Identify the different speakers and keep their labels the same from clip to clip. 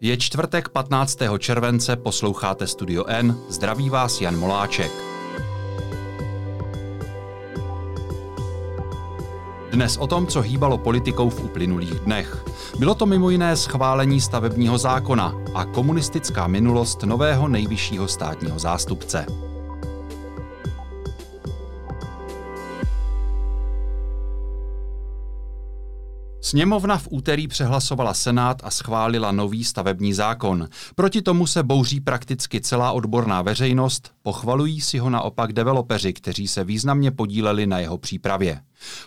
Speaker 1: Je čtvrtek 15. července, posloucháte Studio N, zdraví vás Jan Moláček. Dnes o tom, co hýbalo politikou v uplynulých dnech. Bylo to mimo jiné schválení stavebního zákona a komunistická minulost nového nejvyššího státního zástupce. Sněmovna v úterý přehlasovala Senát a schválila nový stavební zákon. Proti tomu se bouří prakticky celá odborná veřejnost, pochvalují si ho naopak developeři, kteří se významně podíleli na jeho přípravě.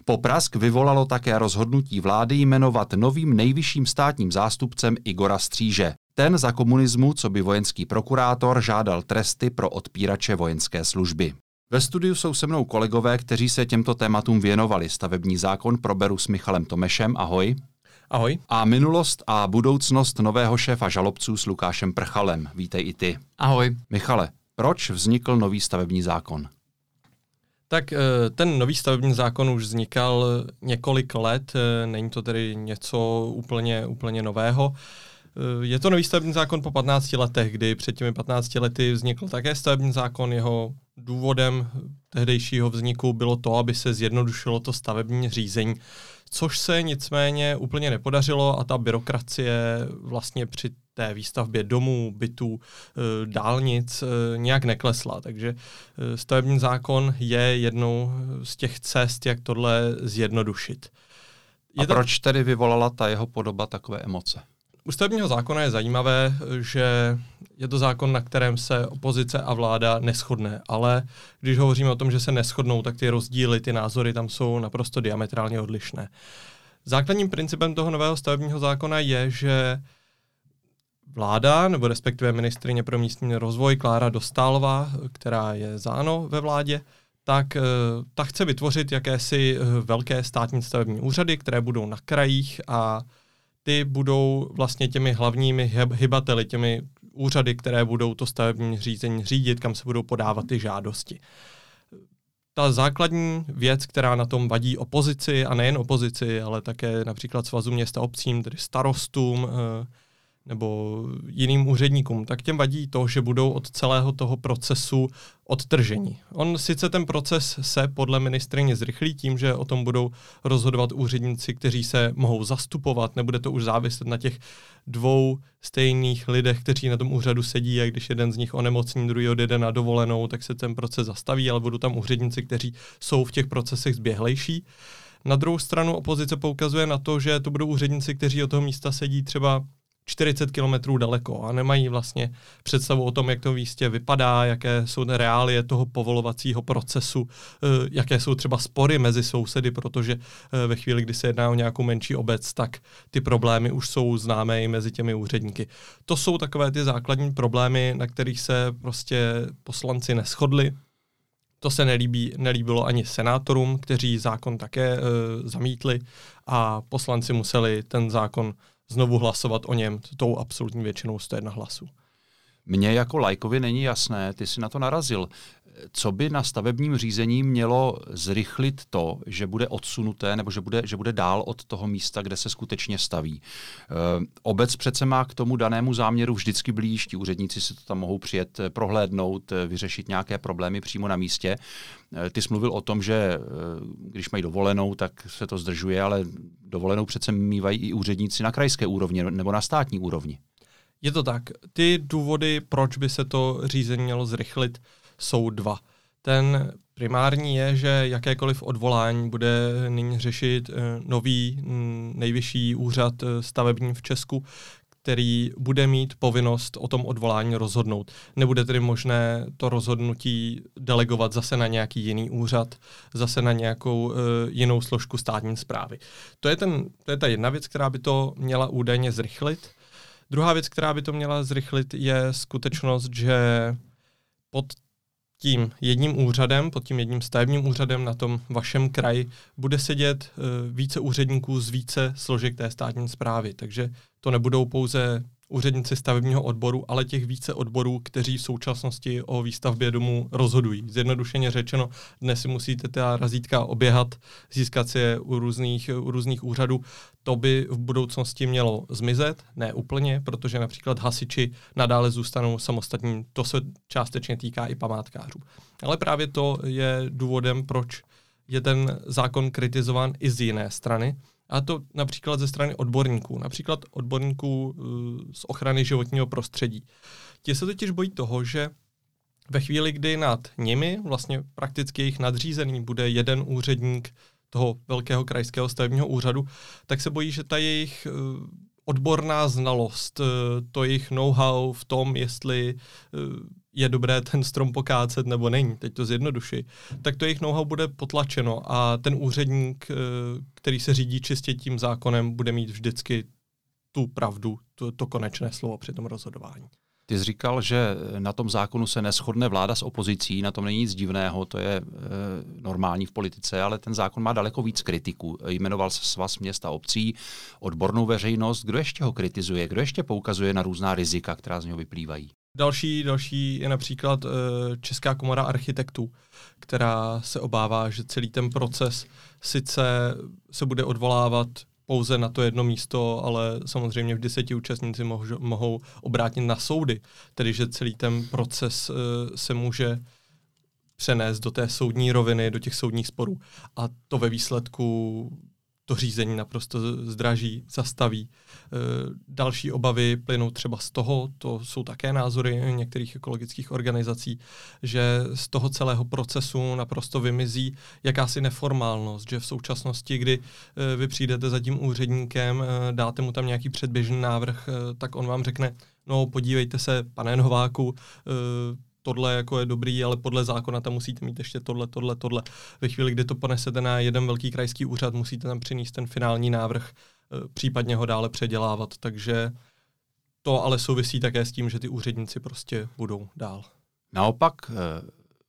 Speaker 1: Poprask vyvolalo také rozhodnutí vlády jmenovat novým nejvyšším státním zástupcem Igora Stříže. Ten za komunismu, co by vojenský prokurátor, žádal tresty pro odpírače vojenské služby. Ve studiu jsou se mnou kolegové, kteří se těmto tématům věnovali. Stavební zákon proberu s Michalem Tomešem. Ahoj.
Speaker 2: Ahoj.
Speaker 1: A minulost a budoucnost nového šéfa žalobců s Lukášem Prchalem. Vítej i ty.
Speaker 3: Ahoj.
Speaker 1: Michale, proč vznikl nový stavební zákon?
Speaker 2: Tak eh, ten nový stavební zákon už vznikal několik let, eh, není to tedy něco úplně, úplně nového. Eh, je to nový stavební zákon po 15 letech, kdy před těmi 15 lety vznikl také stavební zákon. Jeho důvodem tehdejšího vzniku bylo to, aby se zjednodušilo to stavební řízení, což se nicméně úplně nepodařilo a ta byrokracie vlastně při té výstavbě domů, bytů, eh, dálnic eh, nějak neklesla. Takže stavební zákon je jednou z těch cest, jak tohle zjednodušit.
Speaker 1: Je a proč tedy vyvolala ta jeho podoba takové emoce?
Speaker 2: U stavebního zákona je zajímavé, že je to zákon, na kterém se opozice a vláda neschodne, ale když hovoříme o tom, že se neschodnou, tak ty rozdíly, ty názory tam jsou naprosto diametrálně odlišné. Základním principem toho nového stavebního zákona je, že vláda, nebo respektive ministrině pro místní rozvoj Klára Dostálová, která je záno ve vládě, tak eh, ta chce vytvořit jakési eh, velké státní stavební úřady, které budou na krajích a ty budou vlastně těmi hlavními hybateli, těmi úřady, které budou to stavební řízení řídit, kam se budou podávat ty žádosti. Ta základní věc, která na tom vadí opozici, a nejen opozici, ale také například svazu města obcím, tedy starostům, eh, nebo jiným úředníkům, tak těm vadí to, že budou od celého toho procesu odtržení. On sice ten proces se podle ministrině zrychlí tím, že o tom budou rozhodovat úředníci, kteří se mohou zastupovat, nebude to už záviset na těch dvou stejných lidech, kteří na tom úřadu sedí a když jeden z nich onemocní, druhý odjede na dovolenou, tak se ten proces zastaví, ale budou tam úředníci, kteří jsou v těch procesech zběhlejší. Na druhou stranu opozice poukazuje na to, že to budou úředníci, kteří od toho místa sedí třeba 40 kilometrů daleko a nemají vlastně představu o tom, jak to místě vypadá, jaké jsou reálie toho povolovacího procesu, eh, jaké jsou třeba spory mezi sousedy, protože eh, ve chvíli, kdy se jedná o nějakou menší obec, tak ty problémy už jsou známé i mezi těmi úředníky. To jsou takové ty základní problémy, na kterých se prostě poslanci neschodli. To se nelíbí, nelíbilo ani senátorům, kteří zákon také e, zamítli a poslanci museli ten zákon znovu hlasovat o něm tou absolutní většinou 101 hlasů.
Speaker 1: Mně jako lajkovi není jasné, ty jsi na to narazil. Co by na stavebním řízení mělo zrychlit to, že bude odsunuté nebo že bude, že bude dál od toho místa, kde se skutečně staví? E, obec přece má k tomu danému záměru vždycky blíž, ti úředníci si to tam mohou přijet, eh, prohlédnout, eh, vyřešit nějaké problémy přímo na místě. E, ty jsi mluvil o tom, že e, když mají dovolenou, tak se to zdržuje, ale dovolenou přece mývají i úředníci na krajské úrovni nebo na státní úrovni.
Speaker 2: Je to tak. Ty důvody, proč by se to řízení mělo zrychlit, jsou dva. Ten primární je, že jakékoliv odvolání bude nyní řešit eh, nový nejvyšší úřad eh, stavební v Česku, který bude mít povinnost o tom odvolání rozhodnout. Nebude tedy možné to rozhodnutí delegovat zase na nějaký jiný úřad, zase na nějakou uh, jinou složku státní zprávy. To je, ten, to je ta jedna věc, která by to měla údajně zrychlit. Druhá věc, která by to měla zrychlit, je skutečnost, že pod tím jedním úřadem, pod tím jedním stavebním úřadem na tom vašem kraji bude sedět uh, více úředníků z více složek té státní zprávy. Takže to nebudou pouze úředníci stavebního odboru, ale těch více odborů, kteří v současnosti o výstavbě domu rozhodují. Zjednodušeně řečeno, dnes si musíte ta razítka oběhat, získat si je u různých, u různých úřadů. To by v budoucnosti mělo zmizet, ne úplně, protože například hasiči nadále zůstanou samostatní. To se částečně týká i památkářů. Ale právě to je důvodem, proč je ten zákon kritizován i z jiné strany, a to například ze strany odborníků, například odborníků uh, z ochrany životního prostředí. Ti se totiž bojí toho, že ve chvíli, kdy nad nimi, vlastně prakticky jejich nadřízený, bude jeden úředník toho velkého krajského stavebního úřadu, tak se bojí, že ta jejich uh, odborná znalost, uh, to jejich know-how v tom, jestli je dobré ten strom pokácet nebo není, teď to zjednoduši, tak to jejich know-how bude potlačeno a ten úředník, eh, který se řídí čistě tím zákonem, bude mít vždycky tu pravdu, to, to konečné slovo při tom rozhodování.
Speaker 1: Ty jsi říkal, že na tom zákonu se neschodne vláda s opozicí, na tom není nic divného, to je e, normální v politice, ale ten zákon má daleko víc kritiků. Jmenoval se svaz měst a obcí, odbornou veřejnost. Kdo ještě ho kritizuje? Kdo ještě poukazuje na různá rizika, která z něho vyplývají?
Speaker 2: Další, další je například uh, Česká komora architektů, která se obává, že celý ten proces sice se bude odvolávat pouze na to jedno místo, ale samozřejmě v deseti účastníci mohou, mohou obrátit na soudy, tedy že celý ten proces uh, se může přenést do té soudní roviny, do těch soudních sporů. A to ve výsledku to řízení naprosto zdraží, zastaví. E, další obavy plynou třeba z toho, to jsou také názory některých ekologických organizací, že z toho celého procesu naprosto vymizí jakási neformálnost, že v současnosti, kdy e, vy přijdete za tím úředníkem, e, dáte mu tam nějaký předběžný návrh, tak on vám řekne, no podívejte se, pane Nováku, tohle jako je dobrý, ale podle zákona tam musíte mít ještě tohle, tohle, tohle. Ve chvíli, kdy to ponesete na jeden velký krajský úřad, musíte tam přinést ten finální návrh, eh, případně ho dále předělávat. Takže to ale souvisí také s tím, že ty úředníci prostě budou dál.
Speaker 1: Naopak eh,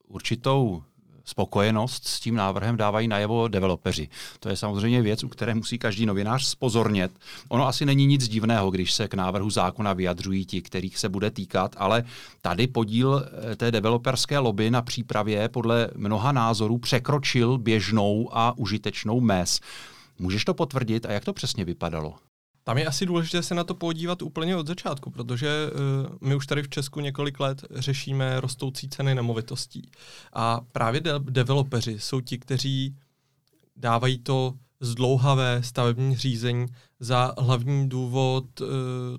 Speaker 1: určitou spokojenost s tím návrhem dávají najevo developeři. To je samozřejmě věc, u které musí každý novinář spozornět. Ono asi není nic divného, když se k návrhu zákona vyjadřují ti, kterých se bude týkat, ale tady podíl eh, té developerské lobby na přípravě podle mnoha názorů překročil běžnou a užitečnou mez. Můžeš to potvrdit a jak to přesně vypadalo?
Speaker 2: Tam je asi důležité se na to podívat úplně od začátku, protože uh, my už tady v Česku několik let řešíme rostoucí ceny nemovitostí. A právě de- developeři jsou ti, kteří dávají to zdlouhavé stavební řízení za hlavní důvod uh,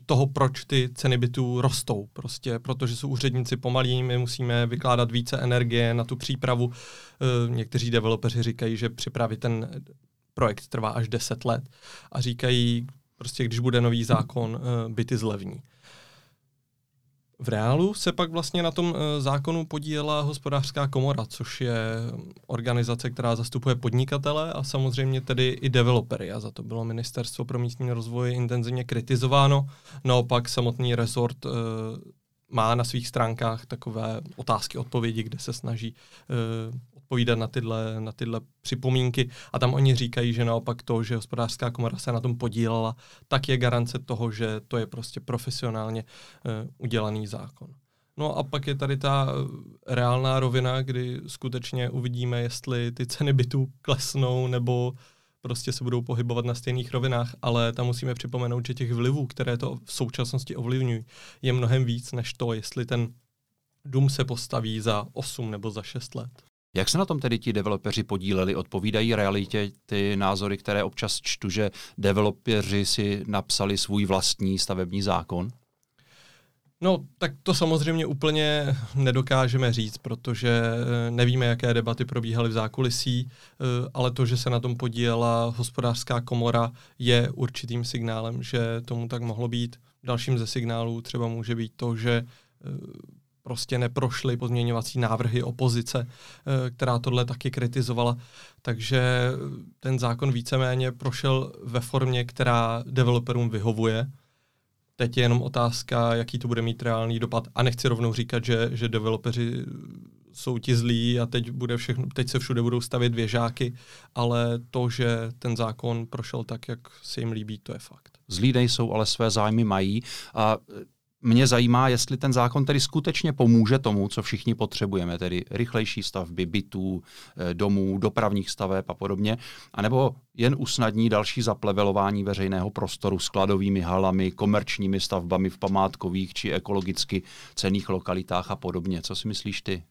Speaker 2: toho, proč ty ceny bytů rostou. Prostě protože jsou úředníci pomalí, my musíme vykládat více energie na tu přípravu. Uh, někteří developeři říkají, že připravit ten projekt trvá až 10 let a říkají, prostě když bude nový zákon, eh, byty zlevní. V reálu se pak vlastně na tom eh, zákonu podílela hospodářská komora, což je organizace, která zastupuje podnikatele a samozřejmě tedy i developery. A za to bylo ministerstvo pro místní rozvoj intenzivně kritizováno. Naopak samotný resort eh, má na svých stránkách takové otázky, odpovědi, kde se snaží odpovídat na tyhle, na tyhle připomínky. A tam oni říkají, že naopak to, že hospodářská komora se na tom podílela, tak je garance toho, že to je prostě profesionálně uh, udělaný zákon. No a pak je tady ta eh, reálná rovina, kdy skutečně uvidíme, jestli ty ceny bytů klesnou nebo prostě se budou pohybovat na stejných rovinách, ale tam musíme připomenout, že těch vlivů, které to v současnosti ovlivňují, je mnohem víc než to, jestli ten dům se postaví za 8 nebo za 6 let.
Speaker 1: Jak se na tom tedy ti developeři podíleli? Odpovídají realitě ty názory, které občas čtu, že developeři si napsali svůj vlastní stavební zákon?
Speaker 2: No, tak to samozřejmě úplně nedokážeme říct, protože eh, nevíme, jaké debaty probíhaly v zákulisí, eh, ale to, že se na tom podílela hospodářská komora, je určitým signálem, že tomu tak mohlo být. Dalším ze signálů třeba může být to, že eh, prostě neprošly pozměňovací návrhy opozice, eh, která tohle taky kritizovala. Takže ten zákon víceméně prošel ve formě, která developerům vyhovuje. Teď je jenom otázka, jaký to bude mít reálný dopad. A nechci rovnou říkat, že, že developeři jsou ti zlí a teď, bude všechno, teď se všude budou stavět věžáky, ale to, že ten zákon prošel tak, jak se jim líbí, to je fakt.
Speaker 1: Zlí nejsou, ale své zájmy mají a mě zajímá, jestli ten zákon tedy skutečně pomůže tomu, co všichni potřebujeme, tedy rychlejší stavby bytů, eh, domů, dopravních staveb a podobně, anebo jen usnadní další zaplevelování veřejného prostoru skladovými halami, komerčními stavbami v památkových či ekologicky cených lokalitách a podobně. Co si myslíš ty?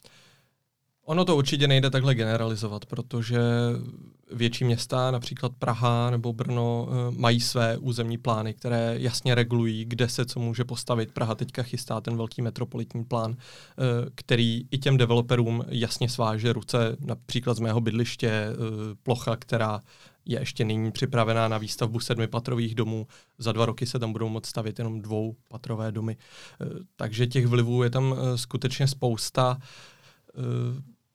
Speaker 2: Ono to určitě nejde takhle generalizovat, protože větší města, například Praha nebo Brno, eh, mají své územní plány, které jasně regulují, kde se co může postavit. Praha teďka chystá ten velký metropolitní plán, eh, který i těm developerům jasně sváže ruce. Například z mého bydliště eh, plocha, která je ještě nyní připravená na výstavbu sedmipatrových domů. Za dva roky se tam budou moct stavit jenom dvoupatrové domy. Takže těch vlivů je tam skutečně spousta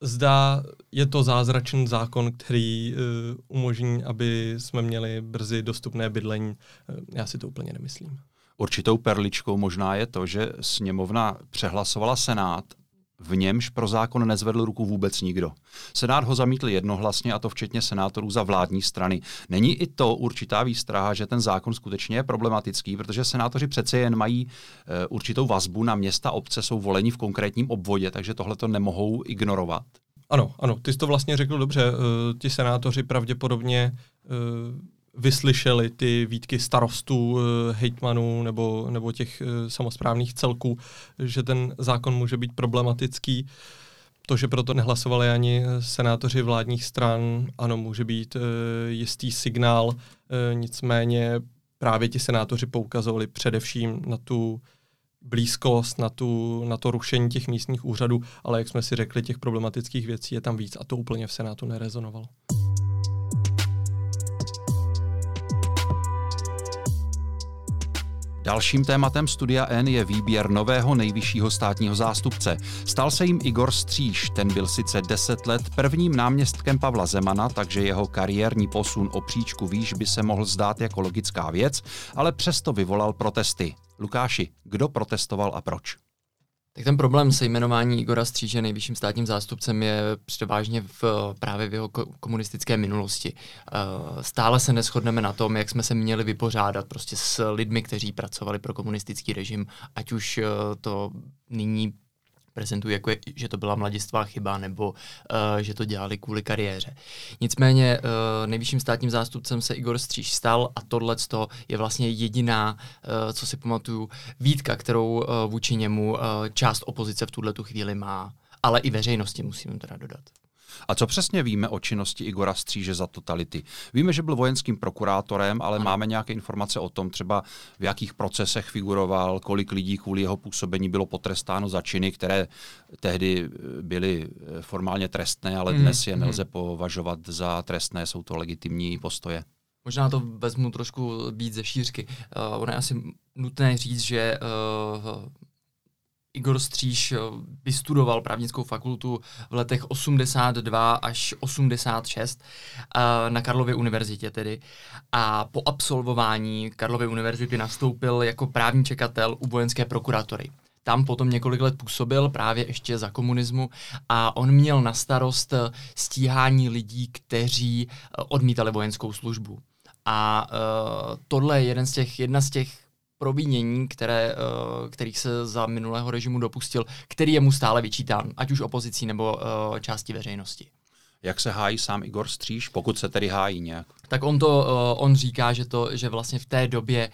Speaker 2: zda je to zázračný zákon, který uh, umožní, aby jsme měli brzy dostupné bydlení. Uh, já si to úplně nemyslím.
Speaker 1: Určitou perličkou možná je to, že sněmovna přehlasovala Senát v němž pro zákon nezvedl ruku vůbec nikdo. Senát ho zamítl jednohlasně, a to včetně senátorů za vládní strany. Není i to určitá výstraha, že ten zákon skutečně je problematický, protože senátoři přece jen mají e, určitou vazbu na města, obce, jsou voleni v konkrétním obvodě, takže tohle to nemohou ignorovat.
Speaker 2: Ano, ano, ty jsi to vlastně řekl dobře. E, ti senátoři pravděpodobně e, vyslyšeli ty výtky starostů, eh, hejtmanů nebo, nebo těch eh, samozprávných celků, že ten zákon může být problematický. To, že proto nehlasovali ani senátoři vládních stran, ano, může být eh, jistý signál, nicméně právě ti senátoři poukazovali především na tu blízkost, na, tu, na to rušení těch místních úřadů, ale jak jsme si řekli, těch problematických věcí je tam víc a to úplně v Senátu nerezonovalo.
Speaker 1: Dalším tématem Studia N je výběr nového nejvyššího státního zástupce. Stal se jim Igor Stříž, ten byl sice 10 let prvním náměstkem Pavla Zemana, takže jeho kariérní posun o příčku výš by se mohl zdát jako logická věc, ale přesto vyvolal protesty. Lukáši, kdo protestoval a proč?
Speaker 3: Tak ten problém se jmenování Igora Stříže nejvyšším státním zástupcem je převážně v, právě v jeho komunistické minulosti. Eh, stále se neschodneme na tom, jak jsme se měli vypořádat prostě s lidmi, kteří pracovali pro komunistický režim, ať už eh, to nyní prezentují, jako je, že to byla mladistvá chyba nebo uh, že to dělali kvůli kariéře. Nicméně uh, nejvyšším státním zástupcem se Igor Stříž stal a tohle je vlastně jediná, uh, co si pamatuju, výtka, kterou uh, vůči němu uh, část opozice v tuhle chvíli má, ale i veřejnosti musím teda dodat.
Speaker 1: A co přesně víme o činnosti Igora Stříže za totality? Víme, že byl vojenským prokurátorem, ale ano. máme nějaké informace o tom, třeba v jakých procesech figuroval, kolik lidí kvůli jeho působení bylo potrestáno za činy, které tehdy byly formálně trestné, ale mm. dnes je nelze mm. považovat za trestné, jsou to legitimní postoje.
Speaker 3: Možná to vezmu trošku víc ze šířky. Uh, ono je asi nutné říct, že uh, Igor Stříž eh, vystudoval právnickou fakultu v letech 82 až 86 eh, na Karlově univerzitě tedy. A po absolvování Karlovy univerzity nastoupil jako právní čekatel u vojenské prokuratory. Tam potom několik let působil právě ještě za komunismu a on měl na starost eh, stíhání lidí, kteří odmítali vojenskou službu. A uh, tohle je jeden z těch, jedna z těch provinění, které, uh, kterých se za minulého režimu dopustil, který je mu stále vyčítán, ať už opozicí nebo uh, části veřejnosti.
Speaker 1: Jak se hájí sám Igor Stříž, pokud se tedy hájí nějak?
Speaker 3: Tak on to, uh, on říká, že to, že vlastně v té době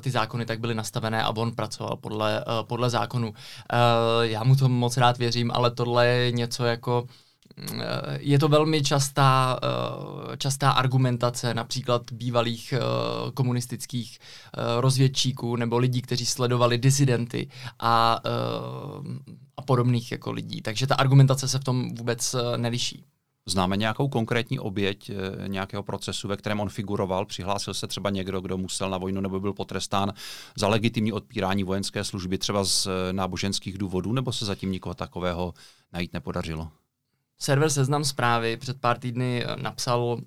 Speaker 3: ty zákony tak byly nastavené a on pracoval podle, podle zákonu. Já mu to moc rád věřím, ale tohle je něco jako je to velmi častá, eh, častá argumentace například bývalých eh, komunistických eh, rozvědčíků nebo lidí, kteří sledovali disidenty a, a podobných jako lidí. Takže ta argumentace se v tom vůbec neliší.
Speaker 1: Známe nějakou konkrétní oběť nějakého procesu, ve kterém on figuroval? Přihlásil se třeba někdo, kdo musel na vojnu nebo byl potrestán za legitimní odpírání vojenské služby, třeba z náboženských důvodů, nebo se zatím nikoho takového najít nepodařilo?
Speaker 3: Server Seznam zprávy před pár týdny eh, napsal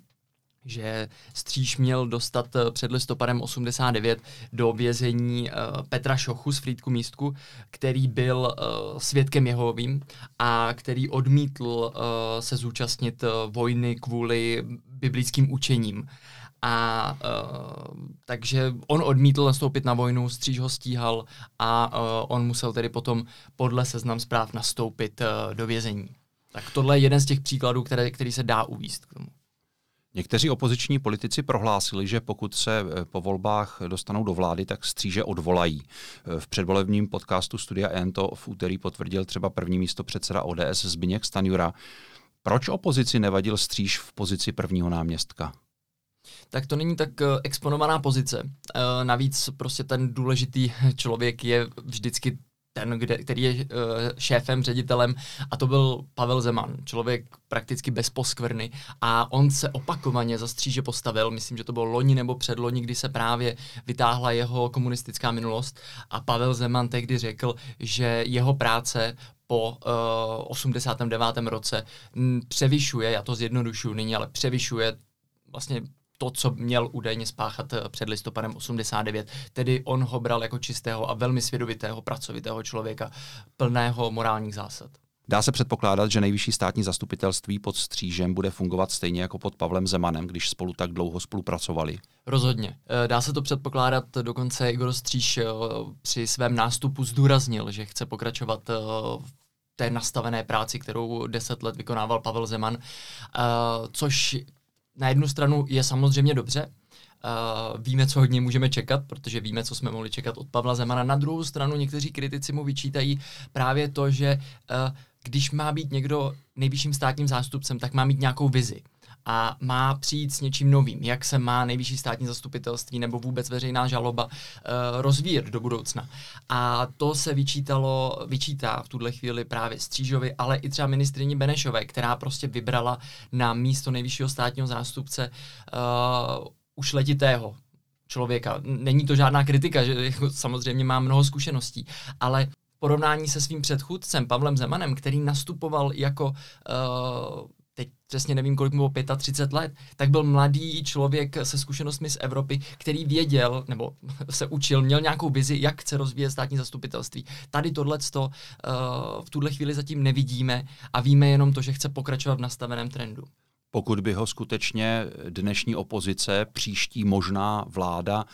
Speaker 3: že Stříž měl dostat eh, před listopadem 89 do vězení uh, Petra Šochu z Frýdku místku, který byl svědkem Jehovým a který odmítl se zúčastnit vojny kvůli biblickým učením. A uh, takže on odmítl nastoupit na vojnu, Stříž ho stíhal a uh, on musel tedy potom podle seznam zpráv nastoupit uh, do vězení. Tak tohle je jeden z těch příkladů, které, který se dá uvíst k tomu.
Speaker 1: Někteří opoziční politici prohlásili, že pokud se eh, po volbách dostanou do vlády, tak stříže odvolají. Eh, v předvolebním podcastu Studia N to v úterý potvrdil třeba první místo předseda ODS Zbigněk Stanjura. Proč opozici nevadil stříž v pozici prvního náměstka?
Speaker 3: tak to není tak eh, exponovaná pozice. Navíc prostě ten důležitý člověk je vždycky ten, kde, který je uh, šéfem, ředitelem, a to byl Pavel Zeman, člověk prakticky bez poskvrny. A on se opakovaně za stříže postavil, myslím, že to bylo loni nebo předloni, kdy se právě vytáhla jeho komunistická minulost. A Pavel Zeman tehdy řekl, že jeho práce po uh, 89. roce převyšuje, já to zjednodušuju nyní, ale převyšuje vlastně to, co měl údajně spáchat eh, před listopadem 89. Tedy on ho bral jako čistého a velmi svědovitého, pracovitého člověka, plného morálních zásad.
Speaker 1: Dá se předpokládat, že nejvyšší státní zastupitelství pod Střížem bude fungovat stejně jako pod Pavlem Zemanem, když spolu tak dlouho spolupracovali?
Speaker 3: Rozhodně. Eh, dá se to předpokládat, dokonce Igor Stříž eh, při svém nástupu zdůraznil, že chce pokračovat v té nastavené práci, kterou deset let vykonával Pavel Zeman, což na jednu stranu je samozřejmě dobře, Uh, víme, co hodně můžeme čekat, protože víme, co jsme mohli čekat od Pavla Zemana. Na druhou stranu někteří kritici mu vyčítají právě to, že uh, když má být někdo nejvyšším státním zástupcem, tak má mít nějakou vizi a má přijít s něčím novým, jak se má nejvyšší státní zastupitelství nebo vůbec veřejná žaloba uh, rozvíjet do budoucna. A to se vyčítalo, vyčítá v tuhle chvíli právě Střížovi, ale i třeba ministrině Benešové, která prostě vybrala na místo nejvyššího státního zástupce uh, už letitého člověka. Není to žádná kritika, že jako samozřejmě má mnoho zkušeností, ale porovnání se svým předchůdcem Pavlem Zemanem, který nastupoval jako uh, teď přesně nevím, kolik mu bylo 35 let, tak byl mladý člověk se zkušenostmi z Evropy, který věděl, nebo se učil, měl nějakou vizi, jak chce rozvíjet státní zastupitelství. Tady tohle uh, v tuhle chvíli zatím nevidíme a víme jenom to, že chce pokračovat v nastaveném trendu.
Speaker 1: Pokud by ho skutečně dnešní opozice, příští možná vláda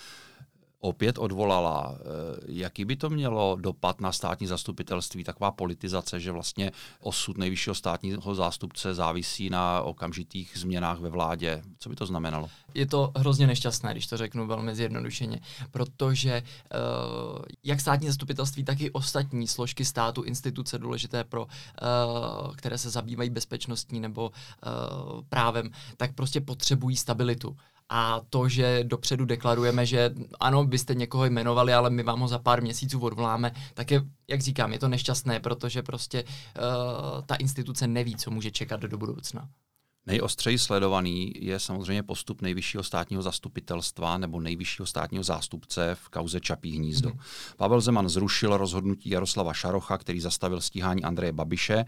Speaker 1: opět odvolala. Eh, jaký by to mělo dopad na státní zastupitelství, taková politizace, že vlastně osud nejvyššího státního zástupce závisí na okamžitých změnách ve vládě? Co by to znamenalo?
Speaker 3: Je to hrozně nešťastné, když to řeknu velmi zjednodušeně, protože uh, jak státní zastupitelství, tak i ostatní složky státu, instituce důležité pro, uh, které se zabývají bezpečnostní nebo právem, tak prostě potřebují stabilitu a to, že dopředu deklarujeme, že ano, byste někoho jmenovali, ale my vám ho za pár měsíců odvoláme, tak je, jak říkám, je to nešťastné, protože prostě uh, ta instituce neví, co může čekat do budoucna.
Speaker 1: Nejostřeji sledovaný je samozřejmě postup nejvyššího státního zastupitelstva nebo nejvyššího státního zástupce v kauze Čapí hnízdo. Mm. Pavel Zeman zrušil rozhodnutí Jaroslava Šarocha, který zastavil stíhání Andreje Babiše.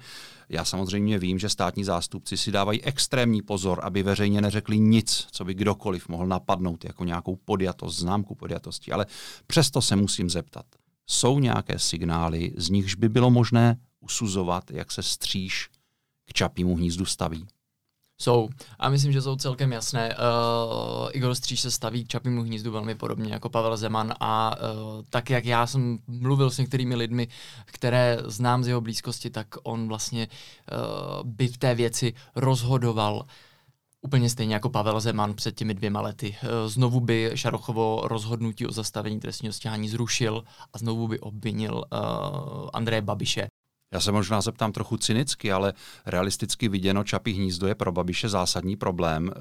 Speaker 1: Já samozřejmě vím, že státní zástupci si dávají extrémní pozor, aby veřejně neřekli nic, co by kdokoliv mohl napadnout jako nějakou podjatost, známku podjatosti. Ale přesto se musím zeptat. Jsou nějaké signály, z nichž by bylo možné usuzovat, jak se stříž k Čapímu hnízdu staví?
Speaker 3: Jsou. A myslím, že jsou celkem jasné. Uh, Igor Stříž se staví k Čapímu hnízdu velmi podobně jako Pavel Zeman a uh, tak, jak já jsem mluvil s některými lidmi, které znám z jeho blízkosti, tak on vlastně uh, by v té věci rozhodoval Úplně stejně jako Pavel Zeman před těmi dvěma lety. Znovu by Šarochovo rozhodnutí o zastavení trestního stíhání zrušil a znovu by obvinil uh, Andreje Babiše
Speaker 1: já se možná zeptám trochu cynicky, ale realisticky viděno Čapí hnízdo je pro Babiše zásadní problém. Eh,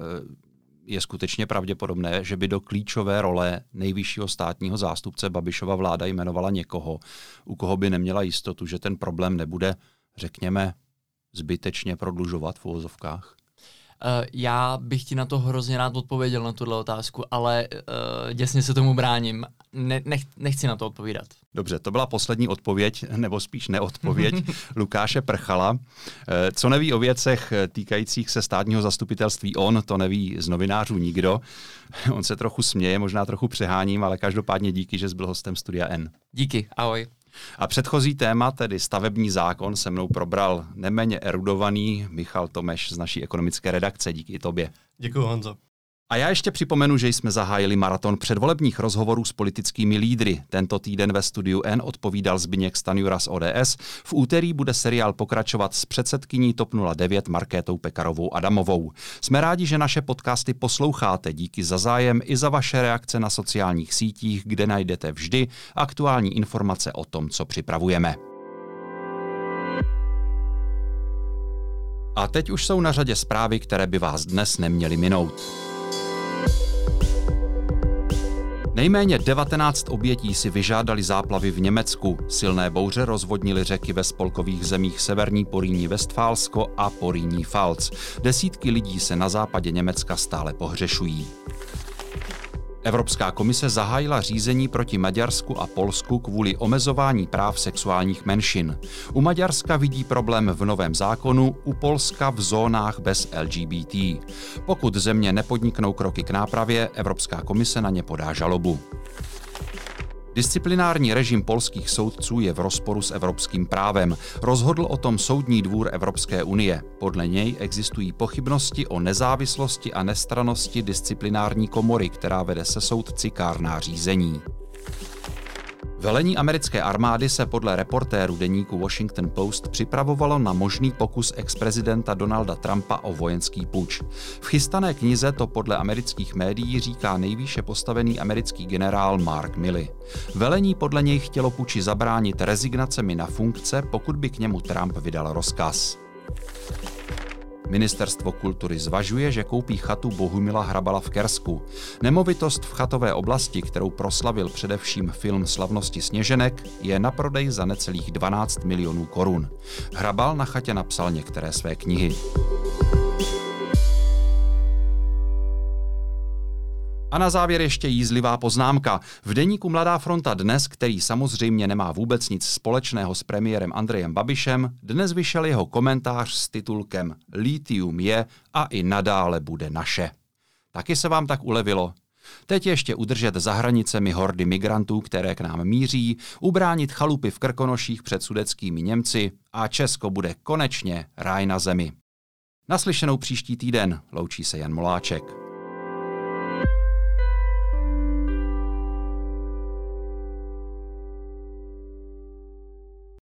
Speaker 1: je skutečně pravděpodobné, že by do klíčové role nejvyššího státního zástupce Babišova vláda jmenovala někoho, u koho by neměla jistotu, že ten problém nebude, řekněme, zbytečně prodlužovat v úvozovkách?
Speaker 3: Já bych ti na to hrozně rád odpověděl, na tuhle otázku, ale uh, děsně se tomu bráním. Ne, nech, nechci na to odpovídat.
Speaker 1: Dobře, to byla poslední odpověď, nebo spíš neodpověď Lukáše Prchala. Eh, co neví o věcech týkajících se státního zastupitelství on, to neví z novinářů nikdo. On se trochu směje, možná trochu přeháním, ale každopádně díky, že jsi byl hostem Studia N.
Speaker 3: Díky, ahoj.
Speaker 1: A předchozí téma, tedy stavební zákon, se mnou probral neméně erudovaný Michal Tomeš z naší ekonomické redakce. Díky tobě.
Speaker 2: Děkuji, Honzo.
Speaker 1: A já ještě připomenu, že jsme zahájili maraton předvolebních rozhovorů s politickými lídry. Tento týden ve studiu N odpovídal Zbyněk Stanjura z ODS. V úterý bude seriál pokračovat s předsedkyní TOP 09 Markétou Pekarovou Adamovou. Jsme rádi, že naše podcasty posloucháte. Díky za zájem i za vaše reakce na sociálních sítích, kde najdete vždy aktuální informace o tom, co připravujeme. A teď už jsou na řadě zprávy, které by vás dnes neměly minout. Nejméně 19 obětí si vyžádali záplavy v Německu. Silné bouře rozvodnily řeky ve spolkových zemích Severní Poríní Westfálsko a Poríní Pfalz. Desítky lidí se na západě Německa stále pohřešují. Evropská komise zahájila řízení proti Maďarsku a Polsku kvůli omezování práv sexuálních menšin. U Maďarska vidí problém v novém zákonu, u Polska v zónách bez LGBT. Pokud země nepodniknou kroky k nápravě, Evropská komise na ně podá žalobu. Disciplinární režim polských soudců je v rozporu s evropským právem. Rozhodl o tom Soudní dvůr Evropské unie. Podle něj existují pochybnosti o nezávislosti a nestranosti disciplinární komory, která vede se soudci kárná řízení. Velení americké armády se podle reportéru deníku Washington Post připravovalo na možný pokus ex-prezidenta Donalda Trumpa o vojenský puč. V chystané knize to podle amerických médií říká nejvýše postavený americký generál Mark Milley. Velení podle něj chtělo puči zabránit rezignacemi na funkce, pokud by k němu Trump vydal rozkaz. Ministerstvo kultury zvažuje, že koupí chatu Bohumila Hrabala v Kersku. Nemovitost v chatové oblasti, kterou proslavil především film Slavnosti sněženek, je na prodej za necelých 12 milionů korun. Hrabal na chatě napsal některé své knihy. A na závěr ještě jízlivá poznámka. V deníku Mladá fronta dnes, který samozřejmě nemá vůbec nic společného s premiérem Andrejem Babišem, dnes vyšel jeho komentář s titulkem Litium je a i nadále bude naše. Taky se vám tak ulevilo? Teď ještě udržet za hranicemi hordy migrantů, které k nám míří, ubránit chalupy v Krkonoších před sudeckými Němci a Česko bude konečně ráj na zemi. Naslyšenou příští týden loučí se Jan Moláček.